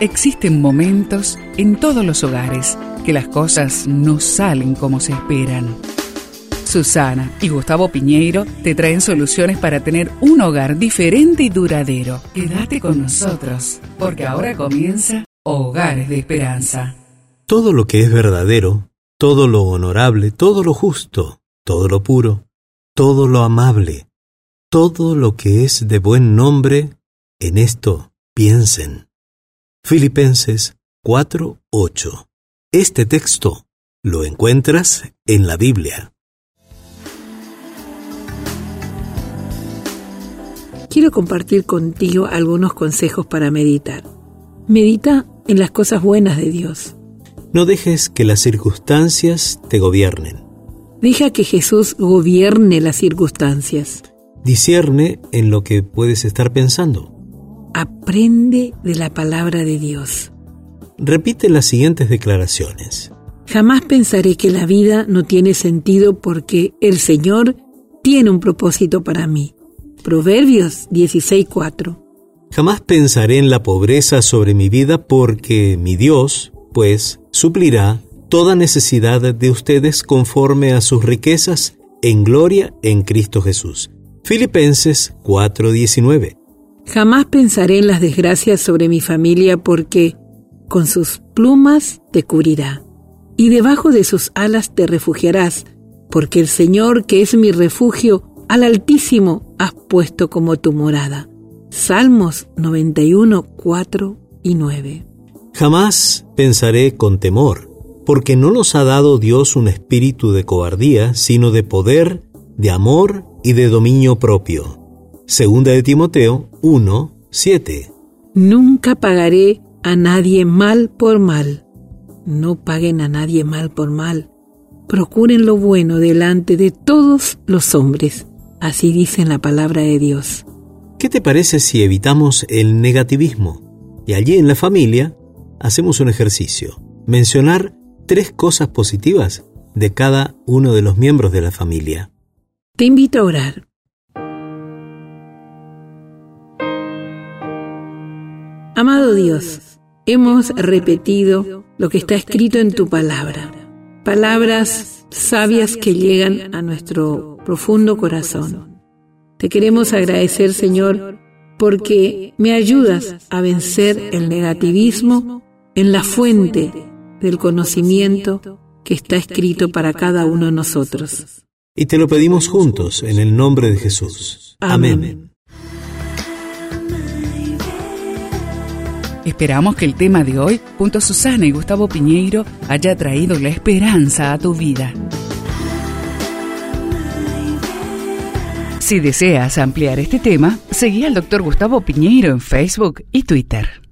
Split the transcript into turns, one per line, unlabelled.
Existen momentos en todos los hogares que las cosas no salen como se esperan. Susana y Gustavo Piñeiro te traen soluciones para tener un hogar diferente y duradero. Quédate con nosotros, porque ahora comienza Hogares de Esperanza.
Todo lo que es verdadero, todo lo honorable, todo lo justo, todo lo puro, todo lo amable, todo lo que es de buen nombre, en esto piensen. Filipenses 4:8. Este texto lo encuentras en la Biblia.
Quiero compartir contigo algunos consejos para meditar. Medita en las cosas buenas de Dios.
No dejes que las circunstancias te gobiernen.
Deja que Jesús gobierne las circunstancias.
Discierne en lo que puedes estar pensando.
Aprende de la palabra de Dios.
Repite las siguientes declaraciones.
Jamás pensaré que la vida no tiene sentido porque el Señor tiene un propósito para mí. Proverbios 16:4.
Jamás pensaré en la pobreza sobre mi vida porque mi Dios, pues, suplirá toda necesidad de ustedes conforme a sus riquezas en gloria en Cristo Jesús. Filipenses 4:19.
Jamás pensaré en las desgracias sobre mi familia porque con sus plumas te cubrirá y debajo de sus alas te refugiarás, porque el Señor, que es mi refugio, al Altísimo has puesto como tu morada. Salmos 91, 4 y 9.
Jamás pensaré con temor, porque no nos ha dado Dios un espíritu de cobardía, sino de poder, de amor y de dominio propio. Segunda de Timoteo 1, 7.
Nunca pagaré a nadie mal por mal. No paguen a nadie mal por mal. Procuren lo bueno delante de todos los hombres. Así dice en la palabra de Dios.
¿Qué te parece si evitamos el negativismo? Y allí en la familia hacemos un ejercicio. Mencionar tres cosas positivas de cada uno de los miembros de la familia.
Te invito a orar. Amado Dios, hemos repetido lo que está escrito en tu palabra, palabras sabias que llegan a nuestro profundo corazón. Te queremos agradecer, Señor, porque me ayudas a vencer el negativismo en la fuente del conocimiento que está escrito para cada uno de nosotros.
Y te lo pedimos juntos en el nombre de Jesús. Amén.
Esperamos que el tema de hoy, junto a Susana y Gustavo Piñeiro, haya traído la esperanza a tu vida. Si deseas ampliar este tema, seguí al Dr. Gustavo Piñeiro en Facebook y Twitter.